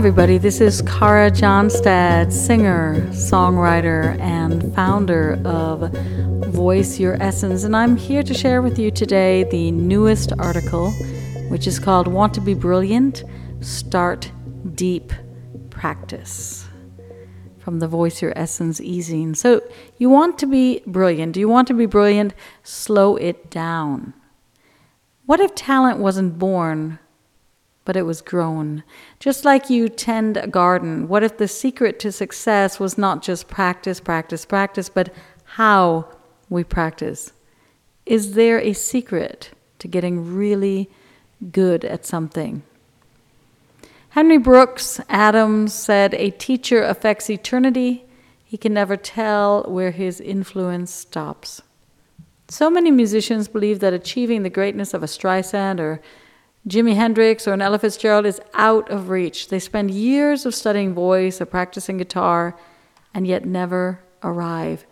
Everybody. This is Kara Johnstad, singer, songwriter, and founder of Voice Your Essence. And I'm here to share with you today the newest article, which is called Want to Be Brilliant? Start Deep Practice from the Voice Your Essence e-zine. So, you want to be brilliant. Do you want to be brilliant? Slow it down. What if talent wasn't born? But it was grown. Just like you tend a garden, what if the secret to success was not just practice, practice, practice, but how we practice? Is there a secret to getting really good at something? Henry Brooks Adams said, A teacher affects eternity. He can never tell where his influence stops. So many musicians believe that achieving the greatness of a Streisand or Jimi Hendrix or an Ella Fitzgerald is out of reach. They spend years of studying voice or practicing guitar and yet never arrive.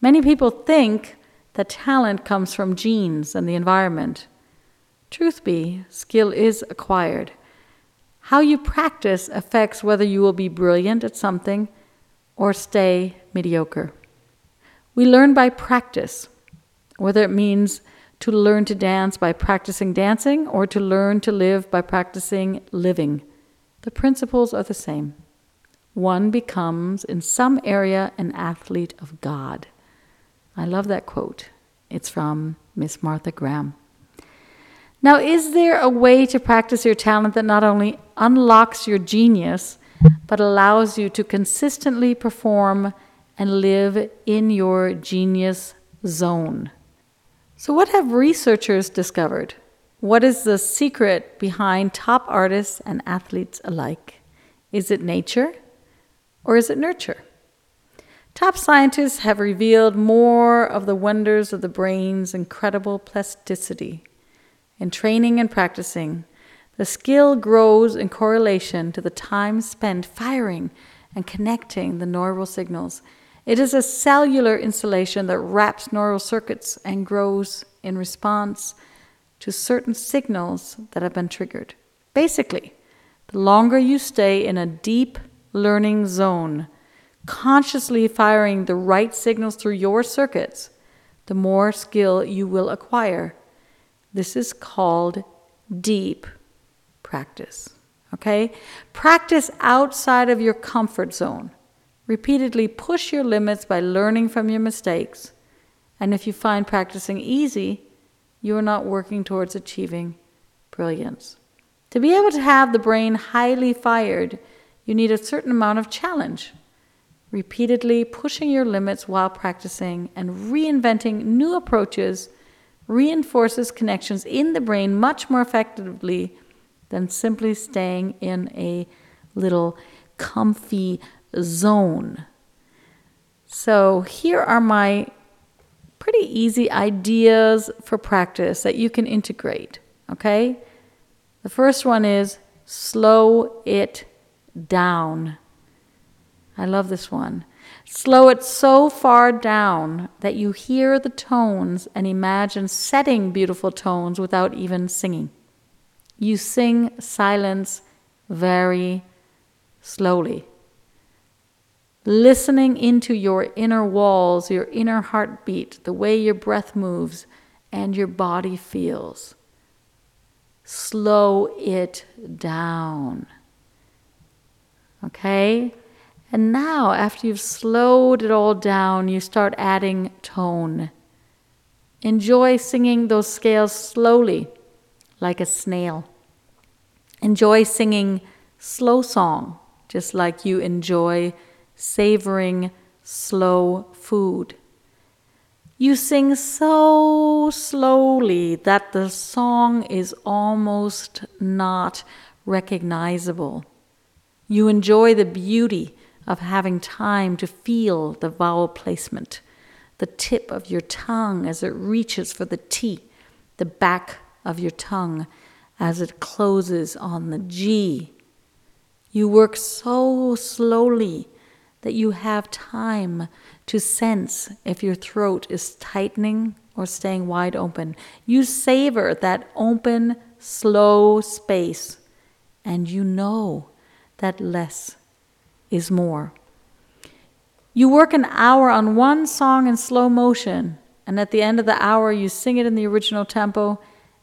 Many people think that talent comes from genes and the environment. Truth be, skill is acquired. How you practice affects whether you will be brilliant at something or stay mediocre. We learn by practice, whether it means to learn to dance by practicing dancing or to learn to live by practicing living. The principles are the same. One becomes, in some area, an athlete of God. I love that quote. It's from Miss Martha Graham. Now, is there a way to practice your talent that not only unlocks your genius, but allows you to consistently perform and live in your genius zone? So, what have researchers discovered? What is the secret behind top artists and athletes alike? Is it nature or is it nurture? Top scientists have revealed more of the wonders of the brain's incredible plasticity. In training and practicing, the skill grows in correlation to the time spent firing and connecting the neural signals it is a cellular insulation that wraps neural circuits and grows in response to certain signals that have been triggered. Basically, the longer you stay in a deep learning zone, consciously firing the right signals through your circuits, the more skill you will acquire. This is called deep practice. Okay? Practice outside of your comfort zone. Repeatedly push your limits by learning from your mistakes. And if you find practicing easy, you are not working towards achieving brilliance. To be able to have the brain highly fired, you need a certain amount of challenge. Repeatedly pushing your limits while practicing and reinventing new approaches reinforces connections in the brain much more effectively than simply staying in a little comfy zone. So, here are my pretty easy ideas for practice that you can integrate. Okay? The first one is slow it down. I love this one. Slow it so far down that you hear the tones and imagine setting beautiful tones without even singing. You sing silence very slowly listening into your inner walls, your inner heartbeat, the way your breath moves and your body feels. Slow it down. Okay? And now, after you've slowed it all down, you start adding tone. Enjoy singing those scales slowly, like a snail. Enjoy singing slow song, just like you enjoy savoring slow food. You sing so slowly that the song is almost not recognizable. You enjoy the beauty of having time to feel the vowel placement, the tip of your tongue as it reaches for the T, the back of your tongue as it closes on the G. You work so slowly that you have time to sense if your throat is tightening or staying wide open. You savor that open, slow space, and you know that less is more. You work an hour on one song in slow motion, and at the end of the hour, you sing it in the original tempo,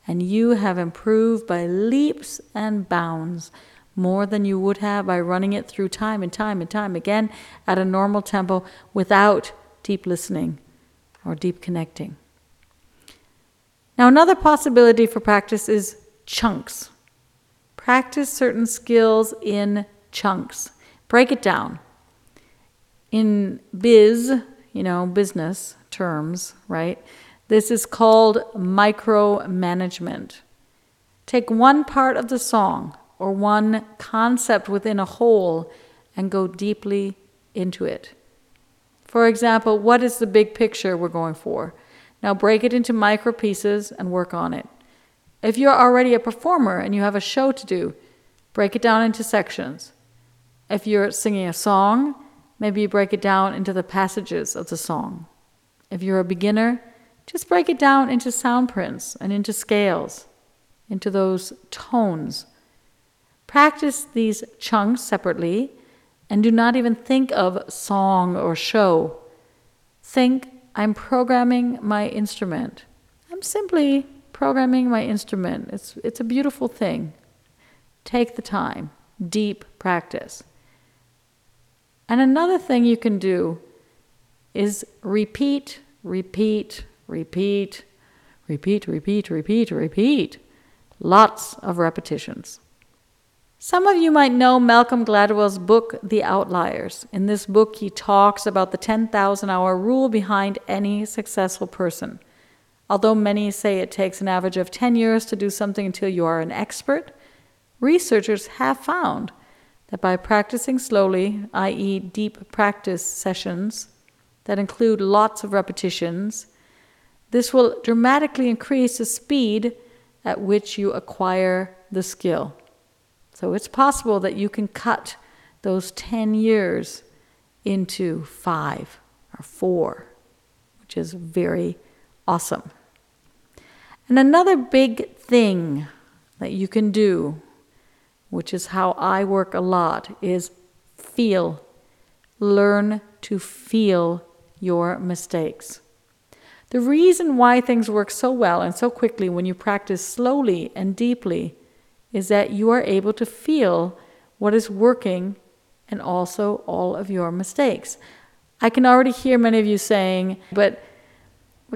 and you have improved by leaps and bounds more than you would have by running it through time and time and time again at a normal tempo without deep listening or deep connecting. Now, another possibility for practice is chunks. Practice certain skills in chunks. Break it down. In biz, you know, business terms, right? This is called micromanagement. Take one part of the song or one concept within a whole and go deeply into it. For example, what is the big picture we're going for? Now break it into micro pieces and work on it. If you're already a performer and you have a show to do, break it down into sections. If you're singing a song, maybe you break it down into the passages of the song. If you're a beginner, just break it down into sound prints and into scales, into those tones. Practice these chunks separately and do not even think of song or show. Think, I'm programming my instrument. I'm simply programming my instrument. It's, it's a beautiful thing. Take the time, deep practice. And another thing you can do is repeat, repeat, repeat, repeat, repeat, repeat, repeat. Lots of repetitions. Some of you might know Malcolm Gladwell's book, The Outliers. In this book, he talks about the 10,000 hour rule behind any successful person. Although many say it takes an average of 10 years to do something until you are an expert, researchers have found that by practicing slowly, i.e., deep practice sessions that include lots of repetitions, this will dramatically increase the speed at which you acquire the skill. So it's possible that you can cut those 10 years into five or four, which is very awesome. And another big thing that you can do, which is how I work a lot, is feel. Learn to feel your mistakes. The reason why things work so well and so quickly when you practice slowly and deeply is that you are able to feel what is working and also all of your mistakes. I can already hear many of you saying, but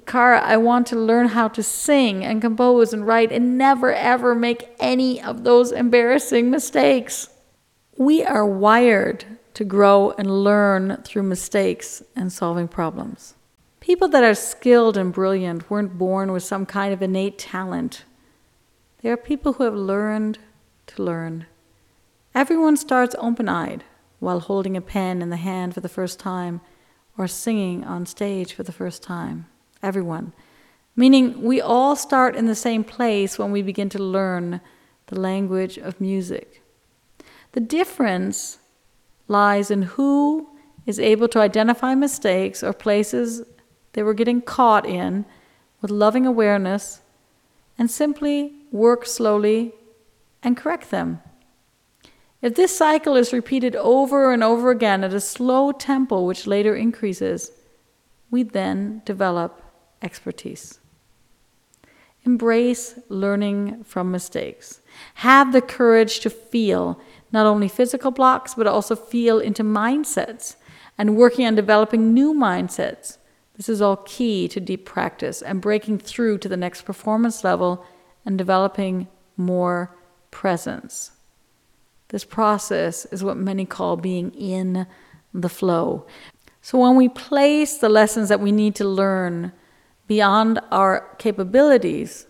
Kara, I want to learn how to sing and compose and write and never ever make any of those embarrassing mistakes. We are wired to grow and learn through mistakes and solving problems. People that are skilled and brilliant weren't born with some kind of innate talent they are people who have learned to learn. Everyone starts open eyed while holding a pen in the hand for the first time or singing on stage for the first time. Everyone. Meaning, we all start in the same place when we begin to learn the language of music. The difference lies in who is able to identify mistakes or places they were getting caught in with loving awareness and simply work slowly, and correct them. If this cycle is repeated over and over again at a slow tempo, which later increases, we then develop expertise. Embrace learning from mistakes. Have the courage to feel not only physical blocks, but also feel into mindsets and working on developing new mindsets. This is all key to deep practice and breaking through to the next performance level and developing more presence. This process is what many call being in the flow. So, when we place the lessons that we need to learn beyond our capabilities,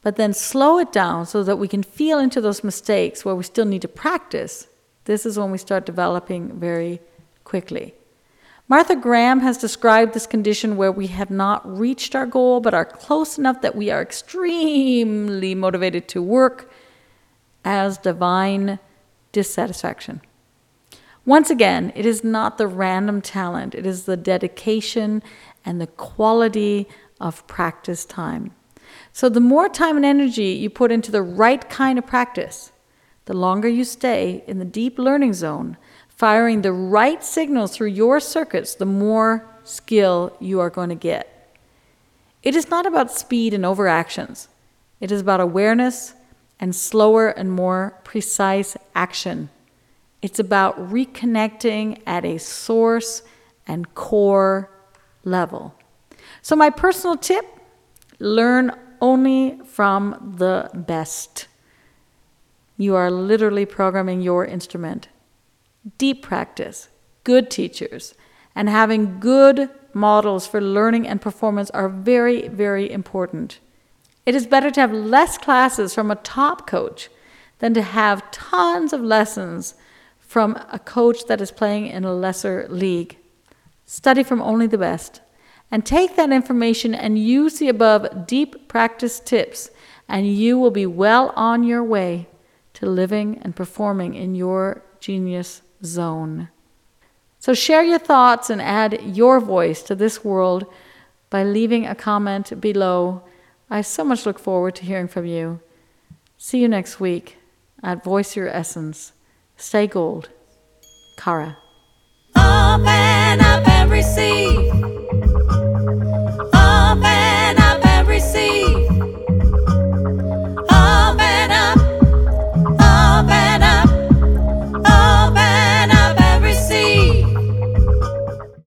but then slow it down so that we can feel into those mistakes where we still need to practice, this is when we start developing very quickly. Martha Graham has described this condition where we have not reached our goal but are close enough that we are extremely motivated to work as divine dissatisfaction. Once again, it is not the random talent, it is the dedication and the quality of practice time. So, the more time and energy you put into the right kind of practice, the longer you stay in the deep learning zone, firing the right signals through your circuits, the more skill you are going to get. It is not about speed and overactions. It is about awareness and slower and more precise action. It's about reconnecting at a source and core level. So, my personal tip learn only from the best. You are literally programming your instrument. Deep practice, good teachers, and having good models for learning and performance are very, very important. It is better to have less classes from a top coach than to have tons of lessons from a coach that is playing in a lesser league. Study from only the best and take that information and use the above deep practice tips, and you will be well on your way to living and performing in your genius zone. So, share your thoughts and add your voice to this world by leaving a comment below. I so much look forward to hearing from you. See you next week at Voice Your Essence. Stay gold. Kara. And up and receive.